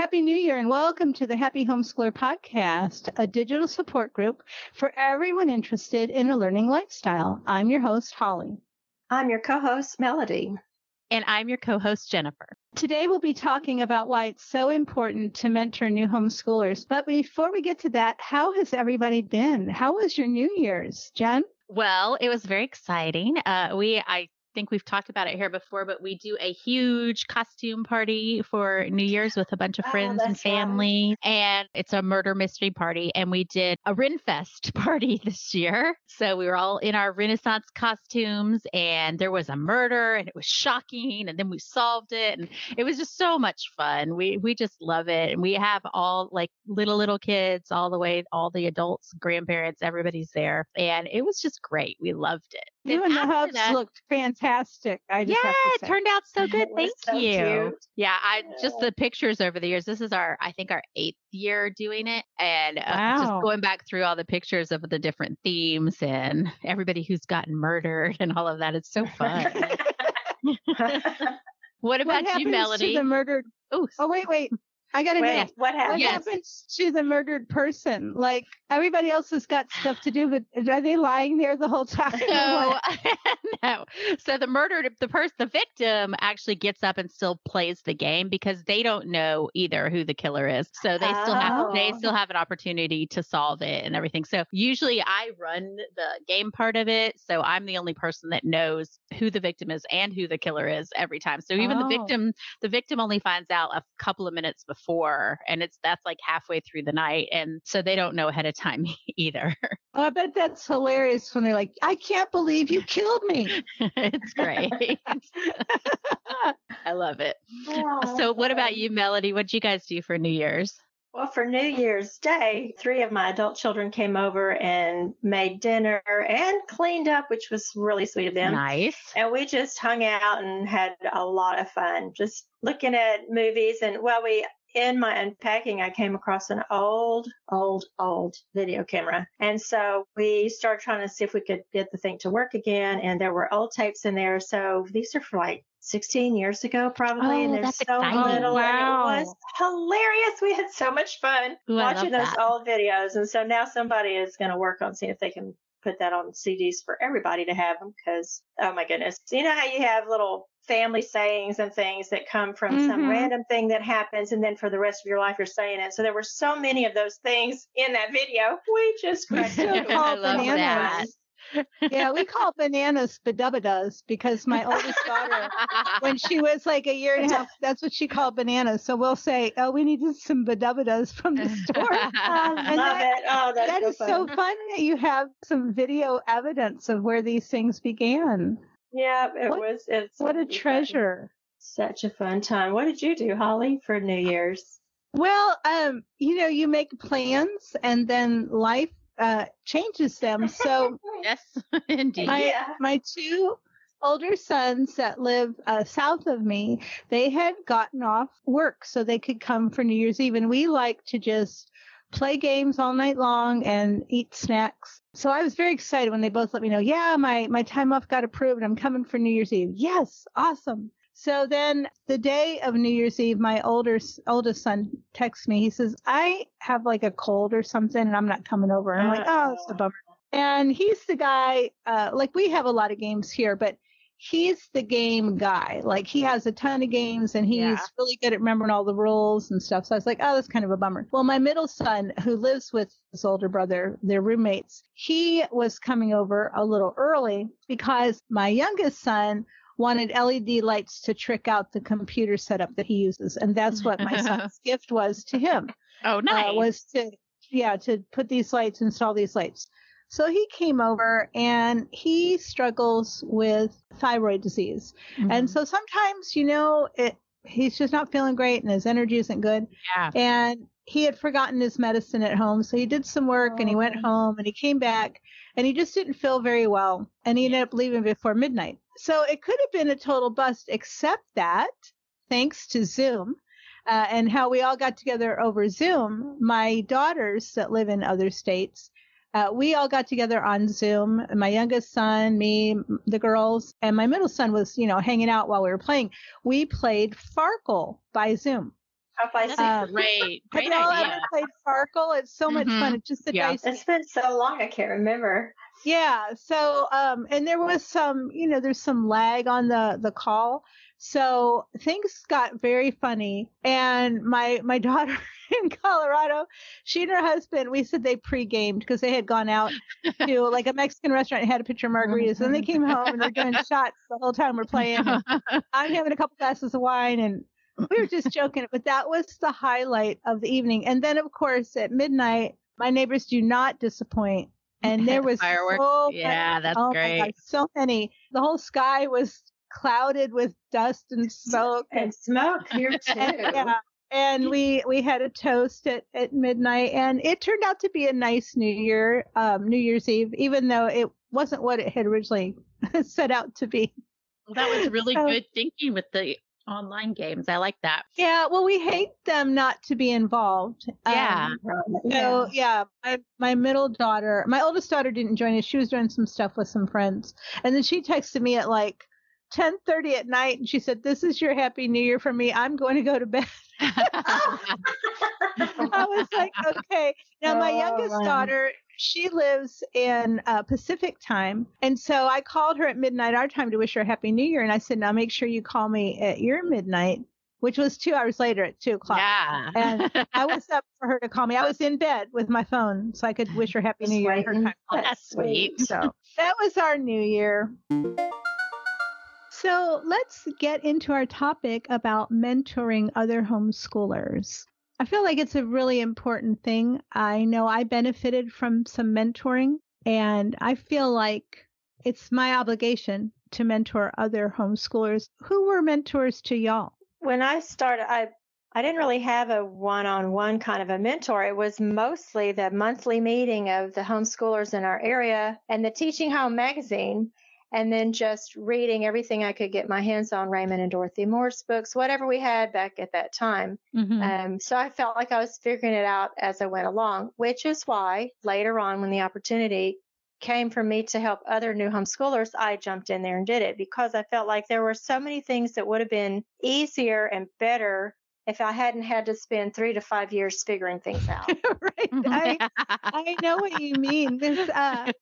Happy New Year and welcome to the Happy Homeschooler Podcast, a digital support group for everyone interested in a learning lifestyle. I'm your host, Holly. I'm your co host, Melody. And I'm your co host, Jennifer. Today we'll be talking about why it's so important to mentor new homeschoolers. But before we get to that, how has everybody been? How was your New Year's, Jen? Well, it was very exciting. Uh, we, I think we've talked about it here before, but we do a huge costume party for New Year's with a bunch of oh, friends oh, and family. Fun. And it's a murder mystery party. And we did a Renfest party this year. So we were all in our Renaissance costumes and there was a murder and it was shocking. And then we solved it. And it was just so much fun. We we just love it. And we have all like little, little kids all the way, all the adults, grandparents, everybody's there. And it was just great. We loved it. You and the hubs looked fantastic. I just yeah, it turned out so good. Thank so you. Cute. Yeah, I just the pictures over the years. This is our, I think, our eighth year doing it, and uh, wow. just going back through all the pictures of the different themes and everybody who's gotten murdered and all of that. It's so fun. what about what you, Melody? the murdered. Ooh. Oh wait, wait. I got to know what happens. What yes. happens to the murdered person? Like everybody else has got stuff to do, but are they lying there the whole time? No, no. So the murdered the person, the victim, actually gets up and still plays the game because they don't know either who the killer is. So they oh. still have they oh. still have an opportunity to solve it and everything. So usually I run the game part of it, so I'm the only person that knows who the victim is and who the killer is every time. So even oh. the victim, the victim only finds out a couple of minutes before before and it's that's like halfway through the night and so they don't know ahead of time either oh, i bet that's hilarious when they're like i can't believe you killed me it's great i love it so what about you melody what did you guys do for new year's well, for New Year's Day, three of my adult children came over and made dinner and cleaned up, which was really sweet of them. Nice. And we just hung out and had a lot of fun, just looking at movies. And well, we in my unpacking, I came across an old, old, old video camera. And so we started trying to see if we could get the thing to work again. And there were old tapes in there. So these are for like 16 years ago, probably. Oh, and there's so exciting. little. Wow. And it was hilarious. We had so much fun Ooh, watching those that. old videos. And so now somebody is going to work on seeing if they can put that on CDs for everybody to have them because, oh my goodness. You know how you have little family sayings and things that come from mm-hmm. some random thing that happens and then for the rest of your life you're saying it. So there were so many of those things in that video. We just cracked I love bananas. That. yeah, we call bananas badubbadas because my oldest daughter, when she was like a year and a half, that's what she called bananas. So we'll say, "Oh, we needed some badubbadas from the store." Um, and Love that, it. Oh, that's that so is fun. so fun that you have some video evidence of where these things began. Yeah, it what, was. It's what a treasure. Such a fun time. What did you do, Holly, for New Year's? Well, um, you know, you make plans and then life uh, changes them. So yes, indeed. My yeah. my two older sons that live uh, south of me, they had gotten off work so they could come for New Year's Eve, and we like to just play games all night long and eat snacks. So I was very excited when they both let me know, yeah, my, my time off got approved. I'm coming for New Year's Eve. Yes, awesome. So then the day of New Year's Eve, my older oldest son texts me. He says, I have like a cold or something and I'm not coming over. And I'm like, oh, it's a bummer. And he's the guy, uh, like we have a lot of games here, but he's the game guy. Like he has a ton of games and he's yeah. really good at remembering all the rules and stuff. So I was like, oh, that's kind of a bummer. Well, my middle son, who lives with his older brother, they're roommates, he was coming over a little early because my youngest son wanted LED lights to trick out the computer setup that he uses. And that's what my son's gift was to him. Oh, nice. Uh, was to, yeah, to put these lights, install these lights. So he came over and he struggles with thyroid disease. Mm-hmm. And so sometimes, you know, it, he's just not feeling great and his energy isn't good. Yeah. And he had forgotten his medicine at home. So he did some work oh. and he went oh. home and he came back and he just didn't feel very well. And he ended up leaving before midnight. So it could have been a total bust, except that thanks to Zoom, uh, and how we all got together over Zoom, my daughters that live in other states uh, we all got together on Zoom. My youngest son, me, the girls, and my middle son was, you know, hanging out while we were playing. We played Farkle by Zoom. Hope I see. Um, great. Have you all ever played Farkle? It's so much Mhm. fun. It's just the Yeah. dice. It's been so long, I can't remember. Yeah. So, um, and there was some, you know, there's some lag on the the call, so things got very funny. And my my daughter in Colorado, she and her husband, we said they pre-gamed because they had gone out to like a Mexican restaurant and had a pitcher of margaritas. and they came home and they're doing shots the whole time we're playing. I'm having a couple glasses of wine and we were just joking, but that was the highlight of the evening. And then, of course, at midnight, my neighbors do not disappoint. And there was Fireworks. so Yeah, many, that's oh great. God, so many. The whole sky was clouded with dust and smoke. And smoke here too. And, yeah. And we we had a toast at, at midnight, and it turned out to be a nice New Year, um, New Year's Eve, even though it wasn't what it had originally set out to be. Well, that was really So- good thinking with the online games. I like that. Yeah, well, we hate them not to be involved. Yeah. Um, Right. So yeah, my my middle daughter, my oldest daughter didn't join us. She was doing some stuff with some friends, and then she texted me at like ten thirty at night, and she said, "This is your happy New Year for me. I'm going to go to bed." I was like, "Okay." Now my Oh, youngest wow. daughter, she lives in uh, Pacific time, and so I called her at midnight our time to wish her a happy New Year, and I said, "Now make sure you call me at your midnight." Which was two hours later at two o'clock. yeah. And I was up for her to call me. I was in bed with my phone so I could wish her happy new year. her time. Oh, that's sweet. So that was our new year. So let's get into our topic about mentoring other homeschoolers. I feel like it's a really important thing. I know I benefited from some mentoring and I feel like it's my obligation to mentor other homeschoolers. Who were mentors to y'all? when I started, I I didn't really have a one-on-one kind of a mentor. It was mostly the monthly meeting of the homeschoolers in our area and the Teaching Home magazine, and then just reading everything I could get my hands on, Raymond and Dorothy Moore's books, whatever we had back at that time. Mm-hmm. Um, so I felt like I was figuring it out as I went along, which is why later on, when the opportunity came for me to help other new homeschoolers, I jumped in there and did it because I felt like there were so many things that would have been easier and better if I hadn't had to spend three to five years figuring things out. right. I, I know what you mean. This, uh,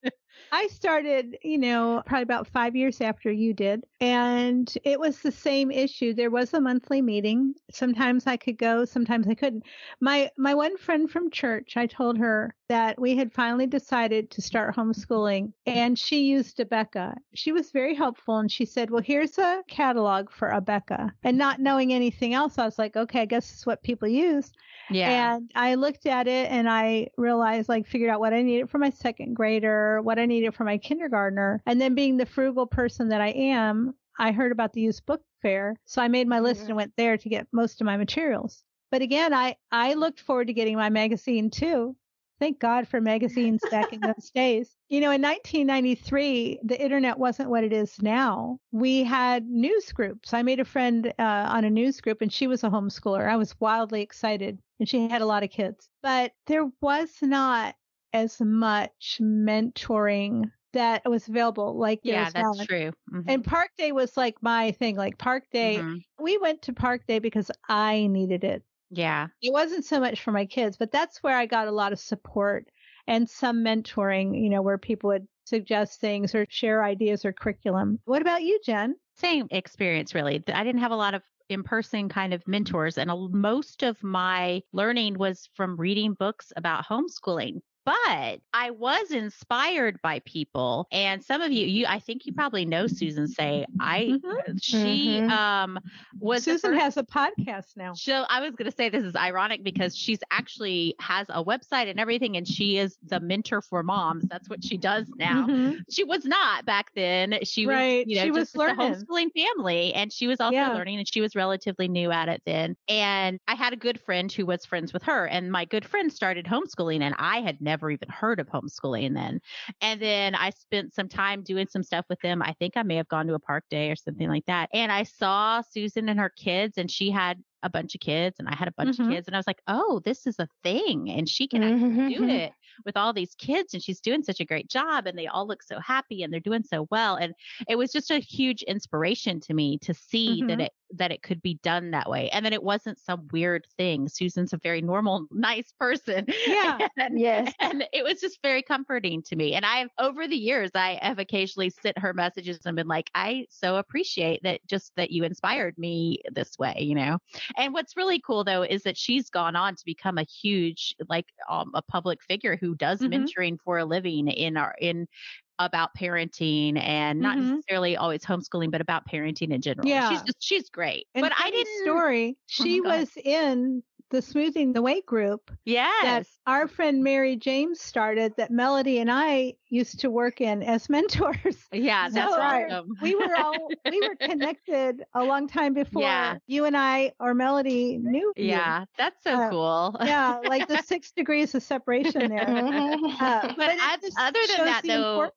I started, you know, probably about five years after you did, and it was the same issue. There was a monthly meeting. Sometimes I could go, sometimes I couldn't. My my one friend from church, I told her that we had finally decided to start homeschooling, and she used Abeka. She was very helpful, and she said, "Well, here's a catalog for Abeka." And not knowing anything else, I was like, "Okay, I guess it's what people use." yeah. And I looked at it and I realized, like, figured out what I needed for my second grader, what I needed for my kindergartner. And then being the frugal person that I am, I heard about the used book fair. So I made my list Mhm. and went there to get most of my materials. But again, I, I looked forward to getting my magazine too. Thank God for magazines back in those days. You know, in 1993, the internet wasn't what it is now. We had news groups. I made a friend uh, on a news group and she was a homeschooler. I was wildly excited and she had a lot of kids, but there was not as much mentoring that was available like yeah, that's true. Mhm. And Park Day was like my thing. Like Park Day, Mhm. we went to Park Day because I needed it. Yeah. It wasn't so much for my kids, but that's where I got a lot of support and some mentoring, you know, where people would suggest things or share ideas or curriculum. What about you, Jen? Same experience, really. I didn't have a lot of in person kind of mentors, and a, most of my learning was from reading books about homeschooling. But I was inspired by people, and some of you, you, I think you probably know Susan. Say, I, she, Mhm. um, was Susan first- has a podcast now. So I was going to say this is ironic because she's actually has a website and everything, and she is the mentor for moms. That's what she does now. Mhm. She was not back then. She Right. was, you know, She was learning. homeschooling family, and she was also Yeah. learning, and she was relatively new at it then. And I had a good friend who was friends with her, and my good friend started homeschooling, and I had never even heard of homeschooling then. And then I spent some time doing some stuff with them. I think I may have gone to a park day or something like that, and I saw Susan and her kids, and she had a bunch of kids and I had a bunch Mhm. of kids and I was like, "Oh, this is a thing and she can actually do Mhm. it with all these kids and she's doing such a great job and they all look so happy and they're doing so well." And it was just a huge inspiration to me to see that Mhm. it that it could be done that way. And then it wasn't some weird thing. Susan's a very normal, nice person. Yeah. and, yes. And it was just very comforting to me. And I've, over the years, I have occasionally sent her messages and been like, I so appreciate that just that you inspired me this way, you know? And what's really cool though is that she's gone on to become a huge, like, um, a public figure who does mm-hmm. mentoring for a living in our, in about parenting and not mm-hmm. necessarily always homeschooling, but about parenting in general. Yeah. She's just, she's great. And but I didn't story. Oh she oh was in the smoothing the way group. Yes. That our friend Mary James started that Melody and I used to work in as mentors. Yeah, that's so right. we were all we were connected a long time before yeah. you and I or Melody knew. Yeah, you. that's so uh, cool. yeah, like the six degrees of separation there. Uh, but, but other than that, though,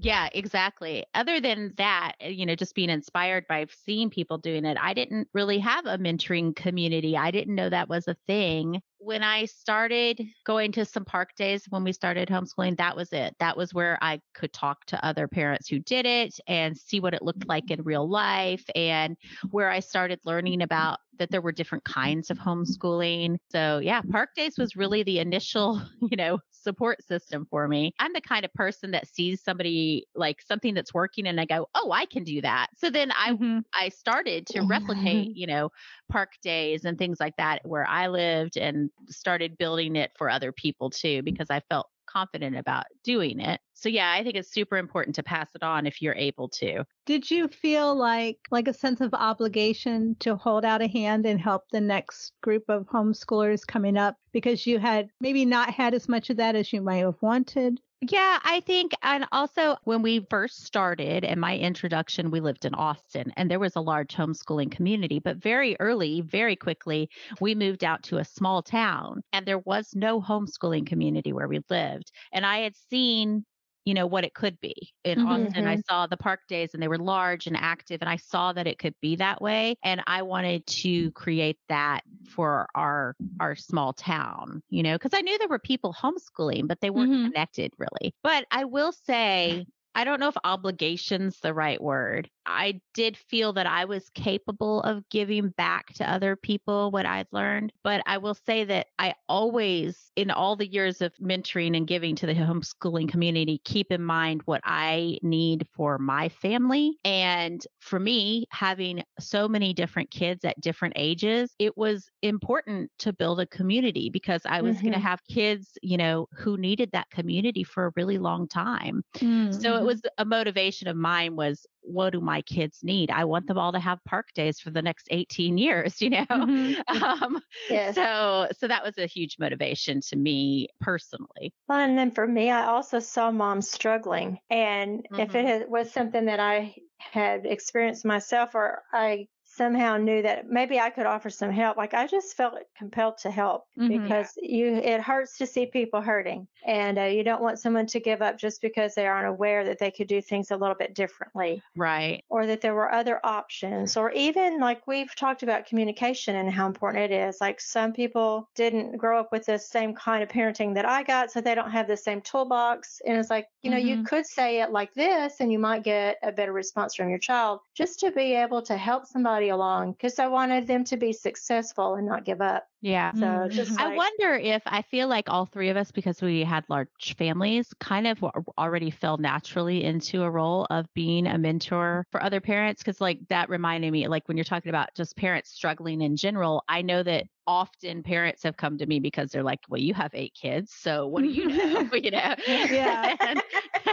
yeah, exactly. Other than that, eh, you know, just being inspired by seeing people doing it, I didn't really have a mentoring community. I didn't know that was a thing when I started going to some park days when we started homeschooling, that was it. That was where I could talk to other parents who did it and see what it looked like in real life and where I started learning about that there were different kinds of homeschooling. So, yeah, park days was really the initial, you know, support system for me. I'm the kind of person that sees somebody like something that's working and I go, "Oh, I can do that." So then I mm-hmm. I started to replicate, you know, park days and things like that where I lived and started building it for other people too mm-hmm. because I felt confident about doing it. So yeah, I think it's super important to pass it on if you're able to. Did you feel like like a sense of obligation to hold out a hand and help the next group of homeschoolers coming up because you had maybe not had as much of that as you might have wanted? Yeah, I think, and also when we first started and my introduction, we lived in Austin and there was a large homeschooling community. But very early, very quickly, we moved out to a small town and there was no homeschooling community where we lived. And I had seen you know what it could be in mm-hmm. austin i mm-hmm. saw the park days and they were large and active and i saw that it could be that way and i wanted to create that for our our small town you know because i knew there were people homeschooling but they weren't mm-hmm. connected really but i will say I don't know if obligation's the right word. I did feel that I was capable of giving back to other people what I'd learned. But I will say that I always, in all the years of mentoring and giving to the homeschooling community, keep in mind what I need for my family. And for me, having so many different kids at different ages, it was important to build a community because I was mm-hmm. going to have kids, you know, who needed that community for a really long time. Mm-hmm. So it was a motivation of mine was what do my kids need? I want them all to have park days for the next 18 years, you know? Mm-hmm. um, yes. So, so that was a huge motivation to me personally. Well, and then for me, I also saw moms struggling. And mm-hmm. if it mm-hmm. was something that I had experienced myself or I somehow knew that maybe I could offer some help. Like I just felt compelled to help mm-hmm. because you it hurts to see people hurting, and uh, you don't want someone to give up just because they aren't aware that they could do things a little bit differently, right? Or that there were other options, or even like we've talked about communication and how important it is. Like some people didn't grow up with the same kind of parenting that I got, so they don't have the same toolbox. And it's like you know mm-hmm. you could say it like this, and you might get a better response from your child. Just to be able to help somebody along because I wanted them to be successful and not give up. Yeah. So mm-hmm. just like, I wonder if I feel like all three of us, because we had large families, kind of already fell naturally into a role of being a mentor for other parents. Cause like that reminded me, like when you're talking about just parents struggling in general, I know that often parents have come to me because they're like, well, you have eight kids. So what do you know? you know? Yeah. and,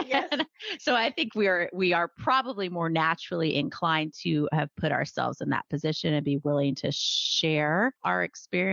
yes. And so I think we are, we are probably more naturally inclined to have put ourselves in that position and be willing to share our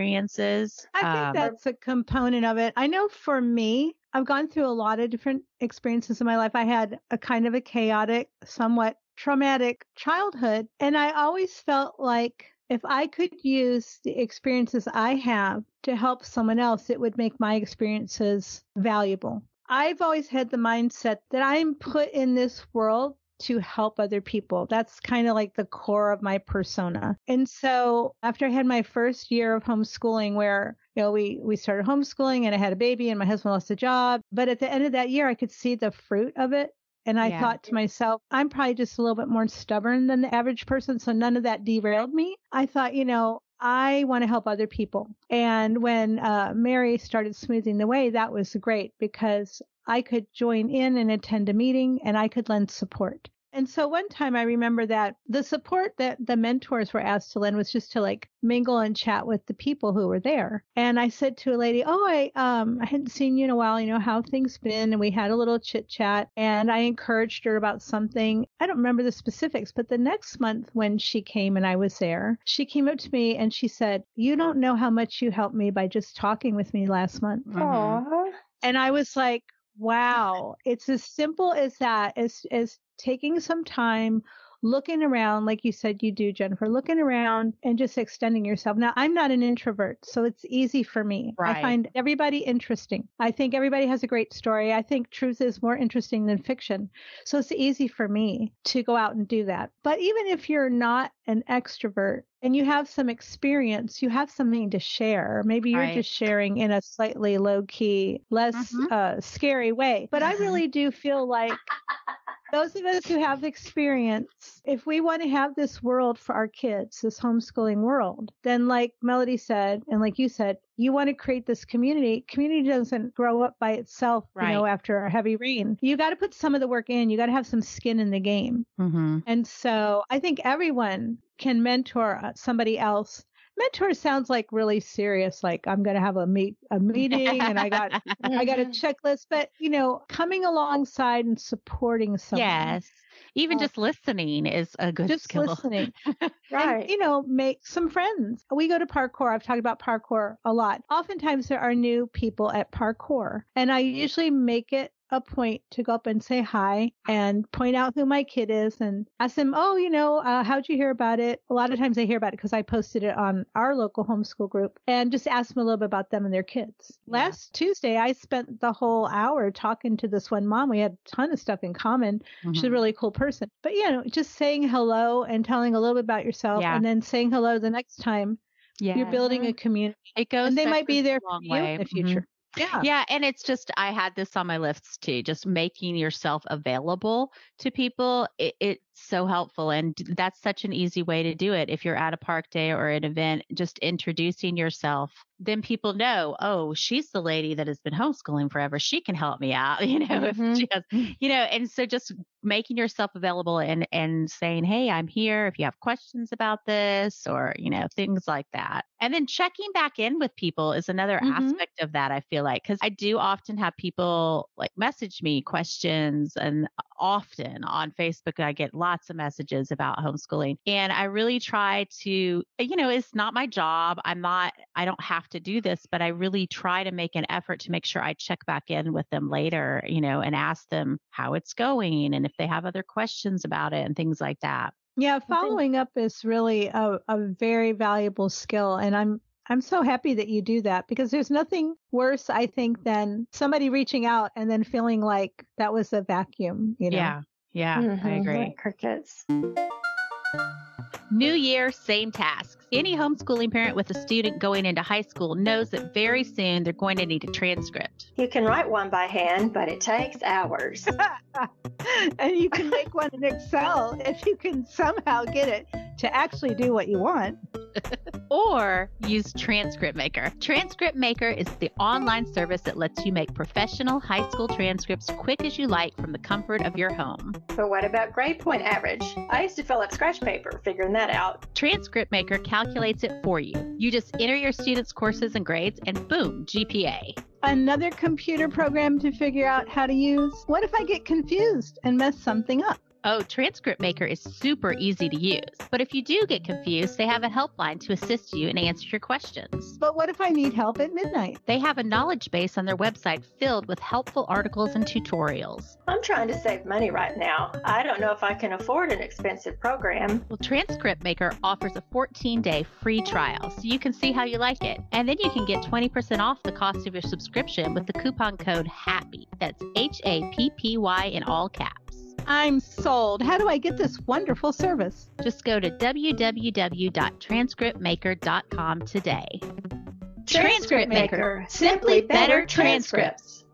experiences. I think um, that's a component of it. I know for me, I've gone through a lot of different experiences in my life. I had a kind of a chaotic, somewhat traumatic childhood. And I always felt like if I could use the experiences I have to help someone else, it would make my experiences valuable. I've always had the mindset that I'm put in this world to help other people. That's kind of like the core of my persona. And so after I had my first year of homeschooling where, you know, we, we started homeschooling and I had a baby and my husband lost a job. But at the end of that year, I could see the fruit of it And I yeah. thought to myself, I'm probably just a little bit more stubborn than the average person. So none of that derailed me. I thought, you know, I want to help other people. And when uh, Mary started smoothing the way, that was great because I could join in and attend a meeting and I could lend support. And so one time I remember that the support that the mentors were asked to lend was just to like mingle and chat with the people who were there. And I said to a lady, "Oh, I um I hadn't seen you in a while. You know how things been?" And we had a little chit chat. And I encouraged her about something. I don't remember the specifics, but the next month when she came and I was there, she came up to me and she said, "You don't know how much you helped me by just talking with me last month." Aww. And I was like, wow it's as simple as that as as taking some time looking around, like you said you do, Jennifer, looking around and just extending yourself. Now, I'm not an introvert, so it's easy for me. Right. I find everybody interesting. I think everybody has a great story. I think truth is more interesting than fiction. So it's easy for me to go out and do that. But even if you're not an extrovert, and you have some experience, you have something to share. Maybe you're right. just sharing in a slightly low key, less mm-hmm. uh, scary way. But I really do feel like those of us who have experience, if we want to have this world for our kids, this homeschooling world, then like Melody said, and like you said, you want to create this community. Community doesn't grow up by itself, right. you know, after a heavy rain. You got to put some of the work in. You got to have some skin in the game. Mm-hmm. And so I think everyone can mentor somebody else mentor sounds like really serious like i'm going to have a meet a meeting and i got i got a checklist. But you know coming alongside and supporting someone yes. Even uh, just listening is a good just skill. listening. Right. and, you know make some friends. We go to parkour. I've talked about parkour a lot. Oftentimes there are new people at parkour and i usually make it a point to go up and say hi and point out who my kid is and ask them, oh, you know, uh, how'd you hear about it? A lot of times they hear about it because I posted it on our local homeschool group and just ask them a little bit about them and their kids. Yeah. Last Tuesday, I spent the whole hour talking to this one mom. We had a ton of stuff in common. Mm-hmm. She's a mm-hmm. really cool person. But, you know, just saying hello and telling a little bit about yourself yeah. and then saying hello the next time. Yeah. You're building a community. It goes. And they might be there for you in the future. Mm-hmm. Yeah. Yeah. And it's just, I had this on my list too, just making yourself available to people. It, it's so helpful. And that's such an easy way to do it. If you're at a park day or an event, just introducing yourself, then people know, oh, she's the lady that has been homeschooling forever. She can help me out, you know, mm-hmm. if she has, you know, and so just making yourself available and, and saying, Hey, I'm here if you have questions about this or, you know, things like that. And then checking back in with people is another mm-hmm. aspect of that, I feel like, because I do often have people like message me questions and often on Facebook, I get lots of messages about homeschooling. And I really try to, you know, it's not my job. I'm not, I don't have to do this, but I really try to make an effort to make sure I check back in with them later, you know, and ask them how it's going and if they have other questions about it and things like that. Yeah, following up is really a, a very valuable skill. And I'm I'm so happy that you do that because there's nothing worse, I think, than somebody reaching out and then feeling like that was a vacuum, you know? Yeah. Yeah. Mm-hmm. I agree. Like crickets. New year, same tasks. Any homeschooling parent with a student going into high school knows that very soon they're going to need a transcript. You can write one by hand, but it takes hours. and you can make one in Excel if you can somehow get it to actually do what you want. or use Transcript Maker. Transcript Maker is the online service that lets you make professional high school transcripts quick as you like from the comfort of your home. But what about grade point average? I used to fill up scratch paper figuring that out. Transcript Maker calculates it for you. You just enter your students' courses and grades, and boom, GPA another computer program to figure out how to use? What if I get confused and mess something up? Oh, Transcript Maker is super easy to use. But if you do get confused, they have a helpline to assist you and answer your questions. But what if I need help at midnight? They have a knowledge base on their website filled with helpful articles and tutorials. I'm trying to save money right now. I don't know if I can afford an expensive program. Well, Transcript Maker offers a 14 day free trial so you can see how you like it. And then you can get 20% off the cost of your subscription with the coupon code HAPPY. That's H A P P Y in all caps. I'm sold. How do I get this wonderful service? Just go to www.transcriptmaker.com today. Transcript Maker, simply better transcripts.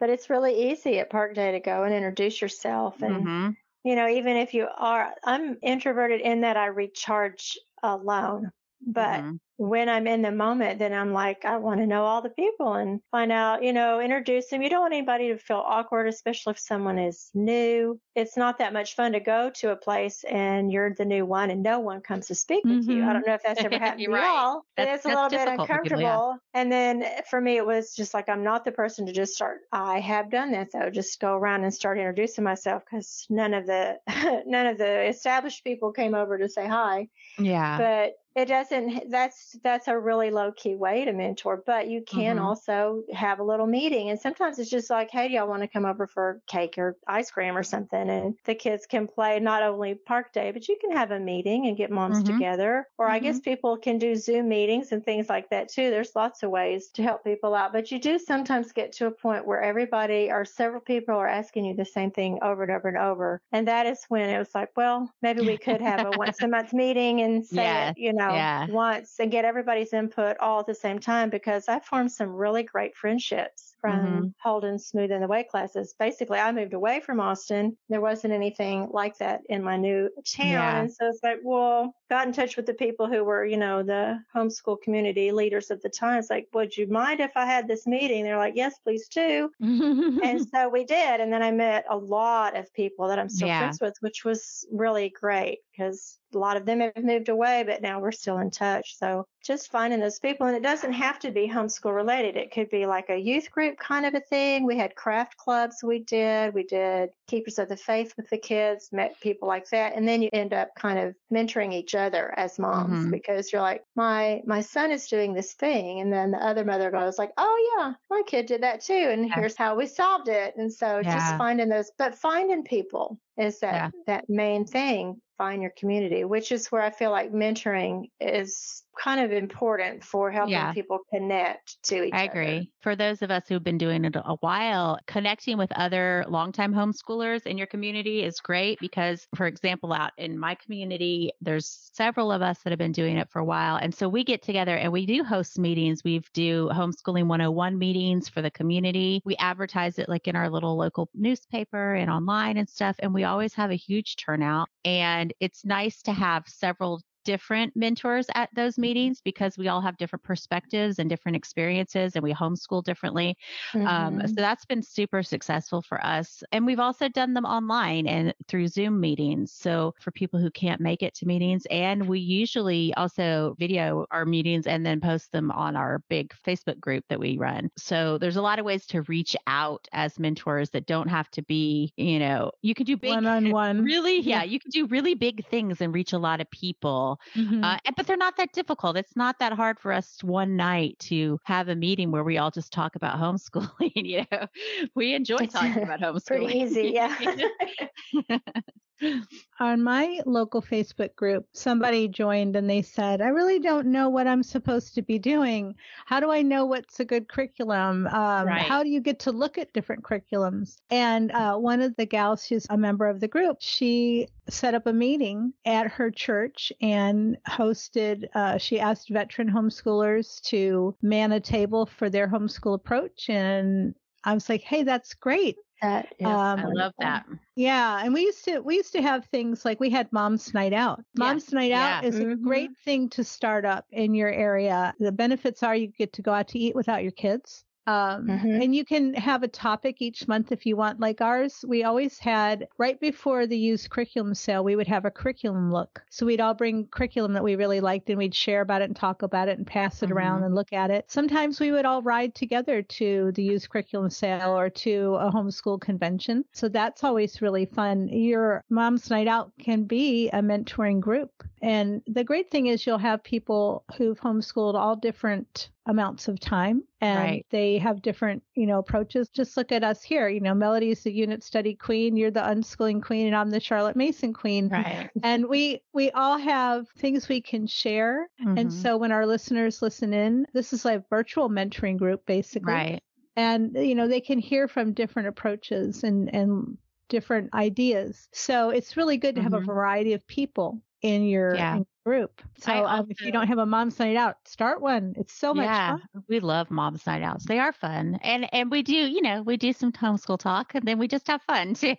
but it's really easy at Park Day to go and introduce yourself and mm-hmm. you know even if you are I'm introverted in that I recharge alone but mm-hmm when I'm in the moment, then I'm like, I want to know all the people and find out, you know, introduce them. You don't want anybody to feel awkward, especially if someone is new. It's not that much fun to go to a place and you're the new one and no one comes to speak with mm-hmm. you. I mm-hmm. don't know if that's ever happened to right. y'all. It's a little bit uncomfortable. People, yeah. And then for me, it was just like, I'm not the person to just start. I have done that though, just go around and start introducing myself because none of the, none of the established people came over to say hi. Yeah. But it doesn't that's that's a really low key way to mentor but you can mm-hmm. also have a little meeting and sometimes it's just like hey do y'all want to come over for cake or ice cream or something and the kids can play not only park day but you can have a meeting and get moms mm-hmm. together or mm-hmm. i guess mm-hmm. people can do zoom meetings and things like that too there's lots of ways to help people out but you do sometimes get to a point where everybody or several people are asking you the same thing over and over and over and that is when it was like well maybe we could have a once a month meeting and say yeah. it you know know, yeah. once and get everybody's input all at the same time because I formed some really great friendships from mm-hmm. holding smoothing the way classes. Basically, I moved away from Austin. There wasn't anything like that in my new town. Yeah. And so it's like, well, got in touch with the people who were, you know, the homeschool community leaders at the time. It's like, would you mind if I had this meeting? They're like, yes, please do. and so we did. And then I met a lot of people that I'm still yeah. friends with, which was really great because a lot of them have moved away, but now we're still in touch. So just finding those people, and it doesn't have to be homeschool related. It could be like a youth group kind of a thing. We had craft clubs we did. We did Keepers of the Faith with the kids, met people like that. And then you end up kind of mentoring each other as moms mm-hmm. because you're like, my, my son is doing this thing. And then the other mother goes like, oh yeah, my kid did that too. And yeah. here's how we solved it. And so yeah. just finding those, but finding people is that, yeah. that main thing find your community, which is where I feel like mentoring is kind of important for helping yeah. people connect to each other. I agree. Other. For those of us who've been doing it a while, connecting with other longtime homeschoolers in your community is great because, for example, out in my community, there's several of us that have been doing it for a while. And so we get together and we do host meetings. We do homeschooling 101 meetings for the community. We advertise it like in our little local newspaper and online and stuff. And we always have a huge turnout. And it's nice to have several different mentors at those meetings because we all have different perspectives and different experiences and we homeschool differently. Um, mm-hmm. Um, so that's been super successful for us. And we've also done them online and through Zoom meetings. So for people who can't make it to meetings, and we usually also video our meetings and then post them on our big Facebook group that we run. So there's a lot of ways to reach out as mentors that don't have to be, you know, you can do big one on one. Really, yeah, you can do really big things and reach a lot of people Mm-hmm. Uh, but they're not that difficult. It's not that hard for us one night to have a meeting where we all just talk about homeschooling. you know, we enjoy talking about homeschooling. Pretty easy, yeah. On my local Facebook group, somebody joined and they said, I really don't know what I'm supposed to be doing. How do I know what's a good curriculum? Um, right. How do you get to look at different curriculums? And uh, one of the gals who's a member of the group, she set up a meeting at her church and hosted, uh, she asked veteran homeschoolers to man a table for their homeschool approach. And I was like, hey, that's great. That is, um, I love that. Yeah, and we used to we used to have things like we had Mom's Night Out. Mom's yes. Night yeah. Out is mm-hmm. a great thing to start up in your area. The benefits are you get to go out to eat without your kids. Um, mm-hmm. And you can have a topic each month if you want. Like ours, we always had right before the used curriculum sale, we would have a curriculum look. So we'd all bring curriculum that we really liked and we'd share about it and talk about it and pass it mm-hmm. around and look at it. Sometimes we would all ride together to the used curriculum sale or to a homeschool convention. So that's always really fun. Your mom's night out can be a mentoring group. And the great thing is you'll have people who've homeschooled all different amounts of time and right. they have different you know approaches just look at us here you know melody's the unit study queen you're the unschooling queen and i'm the charlotte mason queen right and we we all have things we can share mm-hmm. and so when our listeners listen in this is like a virtual mentoring group basically right and you know they can hear from different approaches and and different ideas so it's really good to have mm-hmm. a variety of people in your, yeah. Group. So also, um, if you don't have a mom's night out, start one. It's so much yeah, fun. We love mom's night outs. They are fun. And and we do, you know, we do some homeschool talk and then we just have fun too.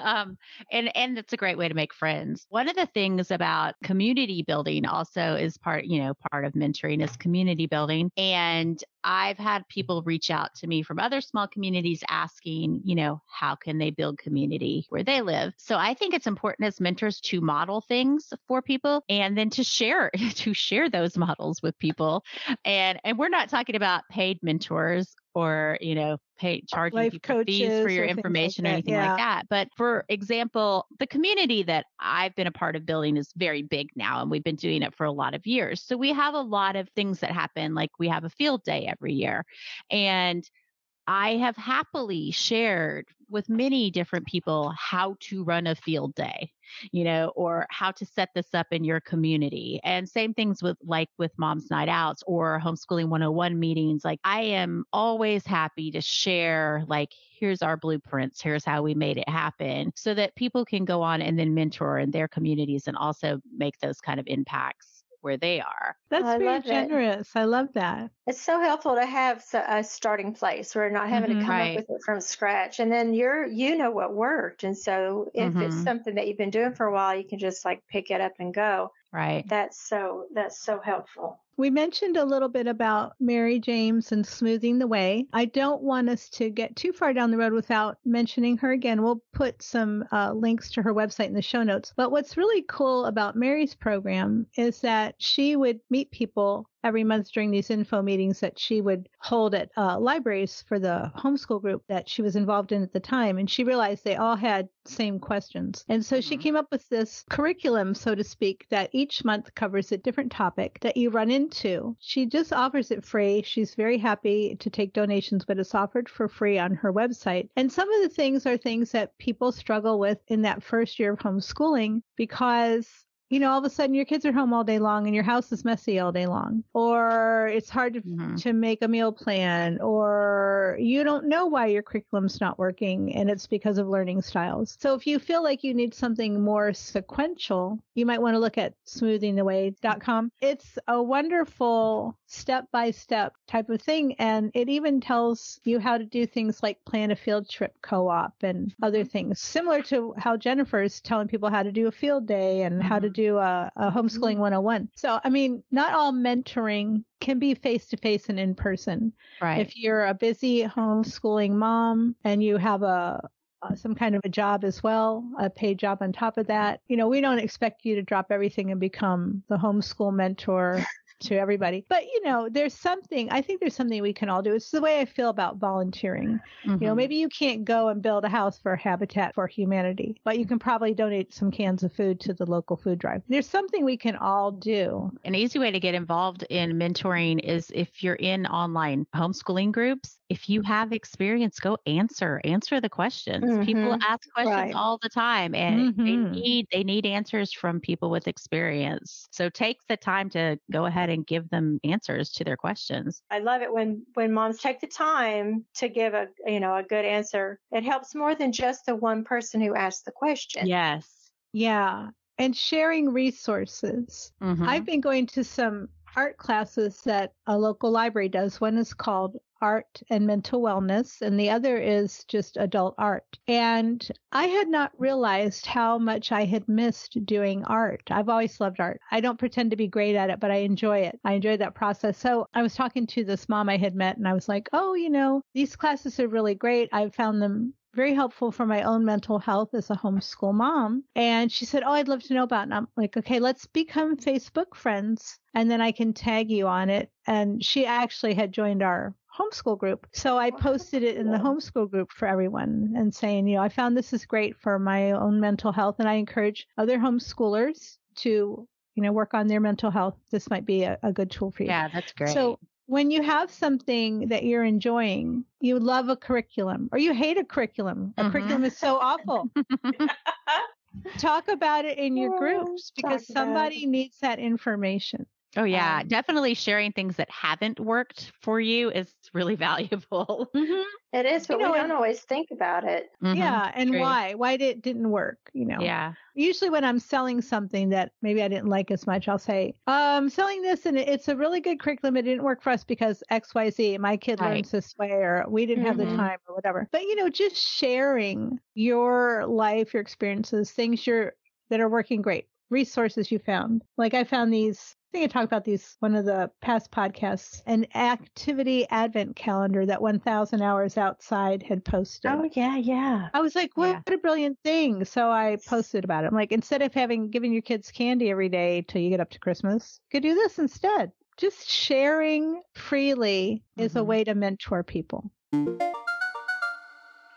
um and and it's a great way to make friends. One of the things about community building also is part, you know, part of mentoring is community building. And I've had people reach out to me from other small communities asking, you know, how can they build community where they live? So I think it's important as mentors to model things for people and then to share to share those models with people. And and we're not talking about paid mentors or you know pay charging Life people fees for your information like or anything yeah. like that but for example the community that i've been a part of building is very big now and we've been doing it for a lot of years so we have a lot of things that happen like we have a field day every year and I have happily shared with many different people how to run a field day, you know, or how to set this up in your community. And same things with like with mom's night outs or homeschooling 101 meetings. Like I am always happy to share like here's our blueprints, here's how we made it happen so that people can go on and then mentor in their communities and also make those kind of impacts where they are. That's I very generous. It. I love that. It's so helpful to have a starting place. We're not having mm-hmm, to come right. up with it from scratch. And then you're you know what worked. And so if mm-hmm. it's something that you've been doing for a while, you can just like pick it up and go. Right. That's so that's so helpful. We mentioned a little bit about Mary James and smoothing the way. I don't want us to get too far down the road without mentioning her again. We'll put some uh, links to her website in the show notes. But what's really cool about Mary's program is that she would meet people every month during these info meetings that she would hold at uh, libraries for the homeschool group that she was involved in at the time. And she realized they all had same questions. And so mm-hmm. she came up with this curriculum, so to speak, that each month covers a different topic that you run into. She just offers it free. She's very happy to take donations, but it's offered for free on her website. And some of the things are things that people struggle with in that first year of homeschooling because you know, all of a sudden your kids are home all day long and your house is messy all day long, or it's hard to, mm-hmm. to make a meal plan, or you don't know why your curriculum's not working and it's because of learning styles. So if you feel like you need something more sequential, you might want to look at smoothingtheway.com. It's a wonderful step by step type of thing. And it even tells you how to do things like plan a field trip co op and other mm-hmm. things, similar to how Jennifer is telling people how to do a field day and how to mm-hmm. Do a, a homeschooling 101. Mm-hmm. So, I mean, not all mentoring can be face to face and in person. Right. If you're a busy homeschooling mom and you have a, uh, some kind of a job as well, a paid job on top of that. You know, we don't expect you to drop everything and become the homeschool mentor to everybody. But you know, there's something I think there's something we can all do. It's the way I feel about volunteering. Mm-hmm. You know, mm-hmm. maybe you can't go and build a house for Habitat for Humanity, but you can probably donate some cans of food to the local food drive. There's something we can all do. An easy way to get involved in mentoring is if you're in online homeschooling groups, if you have experience, go answer, answer the questions. Mm-hmm. People ask questions right. all the time and mm-hmm. they need they need answers from people with experience. So take the time to go ahead ahead and give them answers to their questions. I love it when when moms take the time to give a you know a good answer. It helps more than just the one person who asked the question. Yes. Yeah. And sharing resources. Mm-hmm. I've been going to some art classes that a local library does. One is called art and mental wellness, and the other is just adult art. And I had not realized how much I had missed doing art. I've always loved art. I don't pretend to be great at it, but I enjoy it. I enjoy that process. So I was talking to this mom I had met, and I was like, oh, you know, these classes are really great. I've found them very helpful for my own mental health as a homeschool mom. And she said, Oh, I'd love to know about it. And I'm like, okay, let's become Facebook friends and then I can tag you on it. And she actually had joined our homeschool group. So I posted it in the homeschool group for everyone and saying, you know, I found this is great for my own mental health and I encourage other homeschoolers to, you know, work on their mental health. This might be a, a good tool for you. Yeah, that's great. So when you have something that you're enjoying, you love a curriculum or you hate a curriculum. A mm-hmm. curriculum is so awful. Talk about it in your groups because somebody needs that information. Oh yeah, um, definitely sharing things that haven't worked for you is really valuable. Mm-hmm. It is, but you know, we don't always think about it. Mm-hmm. Yeah, and True. why? Why did it didn't work? You know. Yeah. Usually, when I'm selling something that maybe I didn't like as much, I'll say, "I'm selling this, and it's a really good curriculum. It didn't work for us because X, Y, Z. My kid right. learns this way, or we didn't mm-hmm. have the mm-hmm. time, or whatever." But you know, just sharing your life, your experiences, things you're that are working great resources you found. Like I found these I think I talked about these one of the past podcasts, an activity advent calendar that 1000 hours outside had posted. Oh yeah, yeah. I was like, what yeah. a brilliant thing. So I posted about it. I'm like, instead of having giving your kids candy every day till you get up to Christmas, you could do this instead. Just sharing freely mm-hmm. is a mm-hmm. way to mentor people.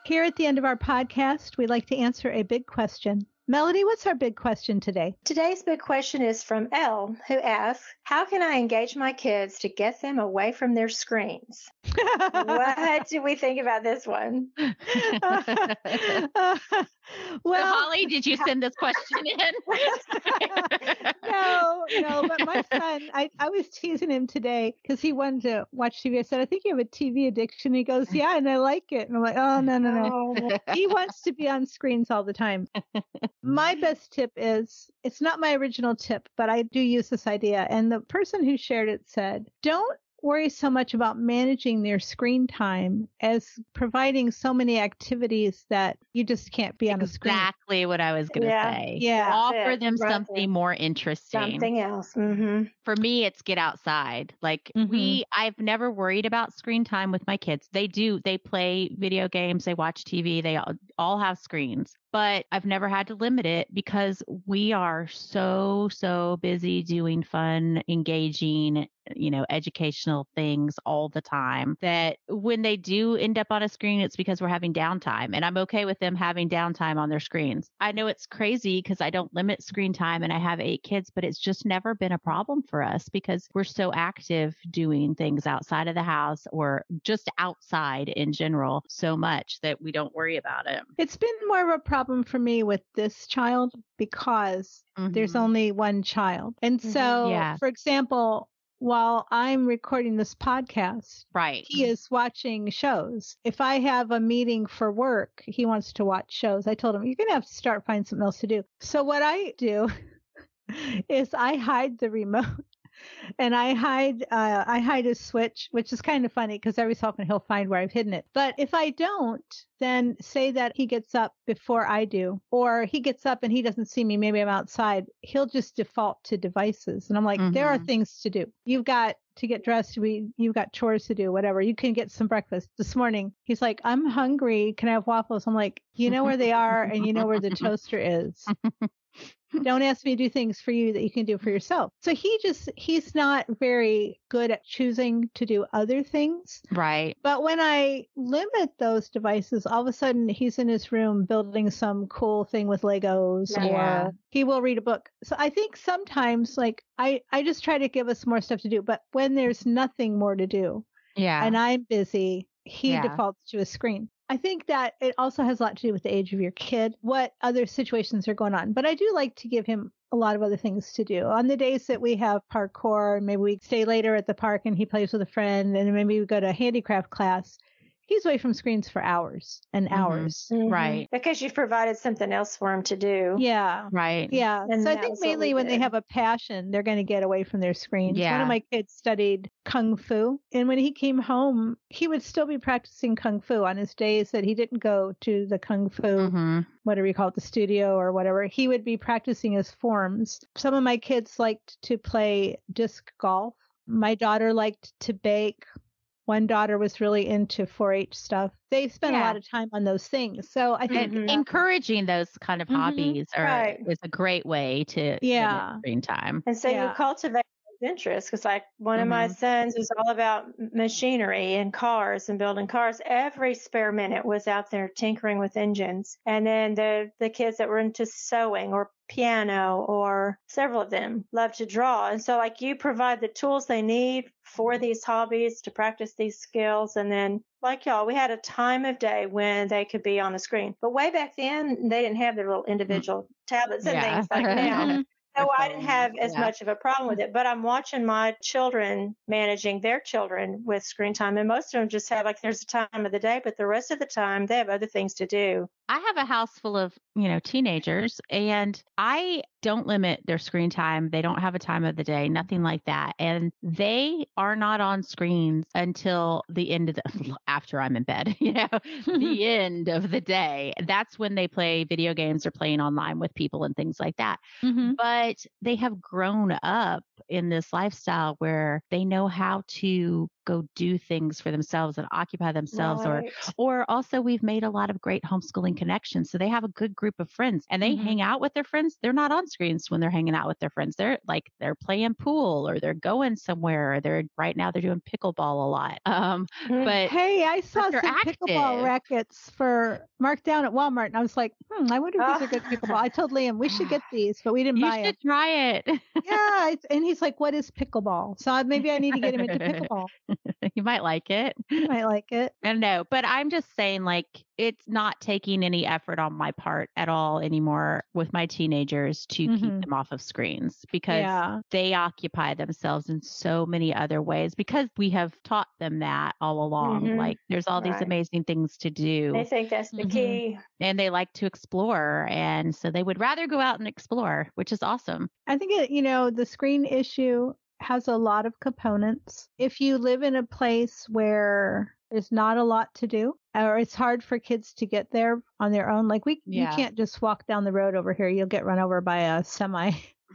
Here at the end of our podcast, we like to answer a big question. Melody, what's our big question today? Today's big question is from Elle, who asks, How can I engage my kids to get them away from their screens? what do we think about this one? well, so Holly, did you send this question in? no, no, but my son, I, I was teasing him today because he wanted to watch TV. I said, I think you have a TV addiction. He goes, Yeah, and I like it. And I'm like, Oh, no, no, no. He wants to be on screens all the time. My best tip is it's not my original tip, but I do use this idea. And the person who shared it said, don't worry so much about managing their screen time as providing so many activities that you just can't be on a screen. Exactly what I was going to yeah. say. Yeah. Offer them something more interesting. Something else. Mm-hmm. For me, it's get outside. Like mm-hmm. we, I've never worried about screen time with my kids. They do, they play video games, they watch TV, they all, all have screens but I've never had to limit it because we are so, so busy doing fun, engaging, you know, educational things all the time that when they do end up on a screen, it's because we're having downtime. And I'm okay with them having downtime on their screens. I know it's crazy because I don't limit screen time and I have eight kids, but it's just never been a problem for us because we're so active doing things outside of the house or just outside in general so much that we don't worry about it. It's been more of a problem for me with this child because mm-hmm. there's only one child. And mm-hmm. so, yeah. for example, while I'm recording this podcast, right, he is watching shows. If I have a meeting for work, he wants to watch shows. I told him you're gonna have to start finding something else to do. So what I do is I hide the remote and I hide uh, I hide a switch, which is kind of funny because every so often he'll find where I've hidden it. But if I don't, then say that he gets up before I do, or he gets up and he doesn't see me. Maybe I'm outside. He'll just default to devices, and I'm like, mm-hmm. there are mm-hmm. things to do. You've got to get dressed. We you've got chores to do. Whatever. You can get some breakfast. This morning, he's like, I'm hungry. Can I have waffles? I'm like, you know where they are, and you know where the toaster is. Don't ask me to do things for you that you can do for yourself. So he just, he's not very good at choosing to do other things. Right. But when I limit those devices, all of a sudden he's in his room building some cool thing with Legos yeah. or he will read a book. So I think sometimes like I, I just try to give us more stuff to do. But when there's nothing more to do, yeah. And I'm busy, he yeah. defaults to a screen. I think that it also has a lot to do with the age of your kid, what other situations are going on. But I do like to give him a lot of other things to do. On the days that we have parkour, maybe we stay later at the park and he plays with a friend, and maybe we go to a handicraft class he's away from screens for hours and mm-hmm. hours. Mm-hmm. Right. Because you've provided something else for him to do. Yeah. Right. Yeah. And so I think mainly when did. they have a passion, they're going to get away from their screens. Yeah. One of my kids studied Kung Fu. And when he came home, he would still be practicing Kung Fu on his days that he didn't go to the Kung Fu, mm-hmm. whatever you call it, the studio or whatever. He would be practicing his forms. Some of my kids liked to play disc golf. My daughter liked to bake one daughter was really into 4-H stuff. They spent yeah. a lot of time on those things. So I think mm-hmm. encouraging those kind of mm-hmm. hobbies are, right. is a great way to yeah screen time. And so yeah. you cultivate interest because like one mm-hmm. of my mm-hmm. sons was all about machinery and cars and building cars every spare minute was out there tinkering with engines and then the the kids that were into sewing or piano or several of them love to draw. And so like you provide the tools they need for these hobbies to practice these skills. And then like y'all, we had a time of day when they could be on the screen. But way back then, they didn't have their little individual tablets and yeah. things like now. So I didn't have as yeah. much of a problem with it, but I'm watching my children managing their children with screen time, and most of them just have like there's a time of the day, but the rest of the time they have other things to do. I have a house full of, you know, teenagers and I don't limit their screen time. They don't have a time of the day, nothing like that. And they are not on screens until the end of the after I'm in bed, you know, the end of the day. That's when they play video games or playing online with people and things like that. Mm-hmm. But they have grown up in this lifestyle where they know how to go do things for themselves and occupy themselves or Right. or also we've made a lot of great homeschooling connections so they have a good group of friends and they Mhm. hang out with their friends they're not on screens when they're hanging out with their friends they're like they're playing pool or they're going somewhere or they're right now they're doing pickleball a lot um Mhm. but Hey, I saw some pickleball rackets for marked down at Walmart, and I was like, hmm, I wonder if these are good pickleball. I told Liam we should get these, but we didn't you buy should them. try it Yeah, it's, and he's like, "What is pickleball?" So maybe I need to get him into pickleball. you might like it He might like it. I don't know, but I'm just saying, like, it's not taking any effort on my part at all anymore with my teenagers to keep Mhm. them off of screens because Yeah. they occupy themselves in so many other ways because we have taught them that all along. Mhm. Like, there's all these amazing things to do They think that's the Mhm. key. and they like to explore. And so they would rather go out and explore, which is awesome. I think it, you know, the screen issue has a lot of components. If you live in a place where there's not a lot to do, or it's hard for kids to get there on their own, like we, Yeah. you can't just walk down the road over here. You'll get run over by a semi.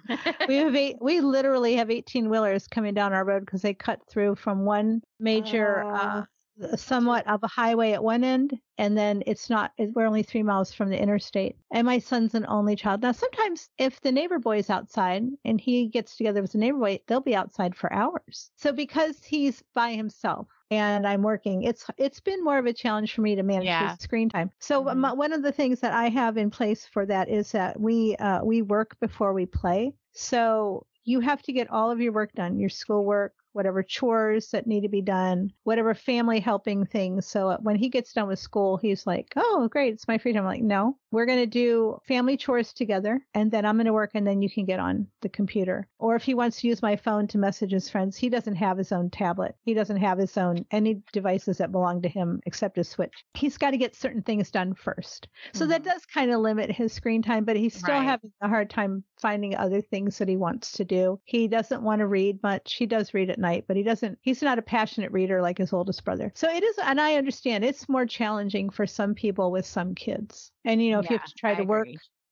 we have eight, we literally have 18 wheelers coming down our road because they cut through from one major, uh, somewhat of a highway at one end, and then it's not. We're only three miles from the interstate. And my son's an only child. Now, sometimes if the neighbor boy's outside and he gets together with the neighbor boy, they'll be outside for hours. So because he's by himself and I'm working, it's it's been more of a challenge for me to manage Yeah. his screen time. So Mhm. my, one of the things that I have in place for that is that we uh, we work before we play. So you have to get all of your work done, your schoolwork, whatever chores that need to be done, whatever family helping things. So uh, when he gets done with school, he's like, "Oh, great, it's my free time." I'm like, "No, we're going to do family chores together, and then I'm going to work, and then you can get on the computer." Or if he wants to use my phone to message his friends, he doesn't have his own tablet. He doesn't have his own any devices that belong to him except his Switch. He's got to get certain things done first. So that Mhm. does kind of limit his screen time, but he's still Right. having a hard time finding other things that he wants to do. He doesn't want to read much. He does read at night, but he doesn't, he's not a passionate reader like his oldest brother. So it is, and I understand it's more challenging for some people with some kids. And, you know, if you have to try I to work,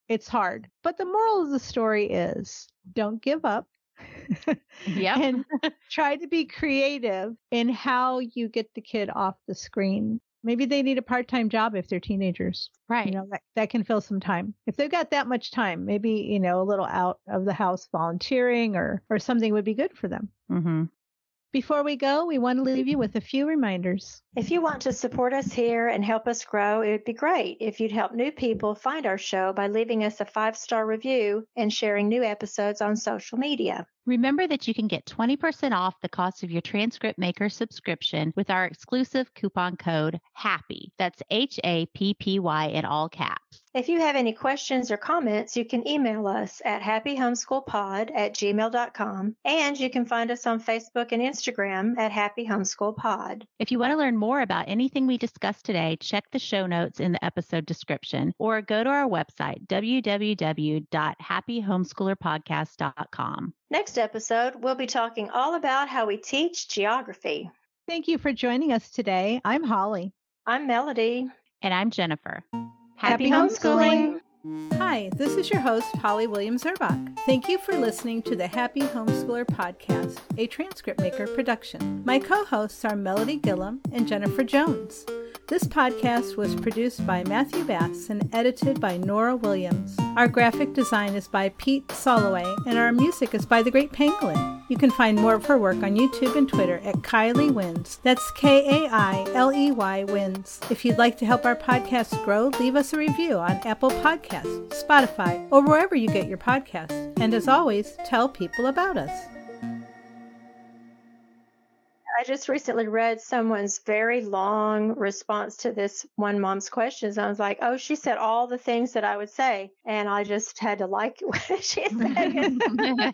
it's hard. But the moral of the story is don't give up. yeah. and try to be creative in how you get the kid off the screen. Maybe they need a part-time job if they're teenagers. right. You know, that, that can fill some time. If they've got that much time, maybe, you know, a little out of the house volunteering or or something would be good for them. mm-hmm. Before we go, we want to leave you with a few reminders. If you want to support us here and help us grow, it would be great if you'd help new people find our show by leaving us a five star review and sharing new episodes on social media. Remember that you can get 20% off the cost of your transcript maker subscription with our exclusive coupon code HAPPY. That's H A P P Y in all caps. If you have any questions or comments, you can email us at happyhomeschoolpod at gmail.com and you can find us on Facebook and Instagram at Happy Homeschool Pod. If you want to learn more about anything we discussed today, check the show notes in the episode description or go to our website, www.happyhomeschoolerpodcast.com. Next episode, we'll be talking all about how we teach geography. Thank you for joining us today. I'm Holly. I'm Melody. And I'm Jennifer. Happy homeschooling. Hi, this is your host, Holly Williams Urbach. Thank you for listening to the Happy Homeschooler Podcast, a transcript maker production. My co hosts are Melody Gillum and Jennifer Jones. This podcast was produced by Matthew Bass and edited by Norah Williams. Our graphic design is by Pete Soloway, and our music is by The Great Pangolin. You can find more of her work on YouTube and Twitter at Kailey Wins. That's K A I L E Y Wins. If you'd like to help our podcast grow, leave us a review on Apple Podcasts, Spotify, or wherever you get your podcasts. And as always, tell people about us. I just recently read someone's very long response to this one mom's questions. I was like, oh, she said all the things that I would say. And I just had to like what she said.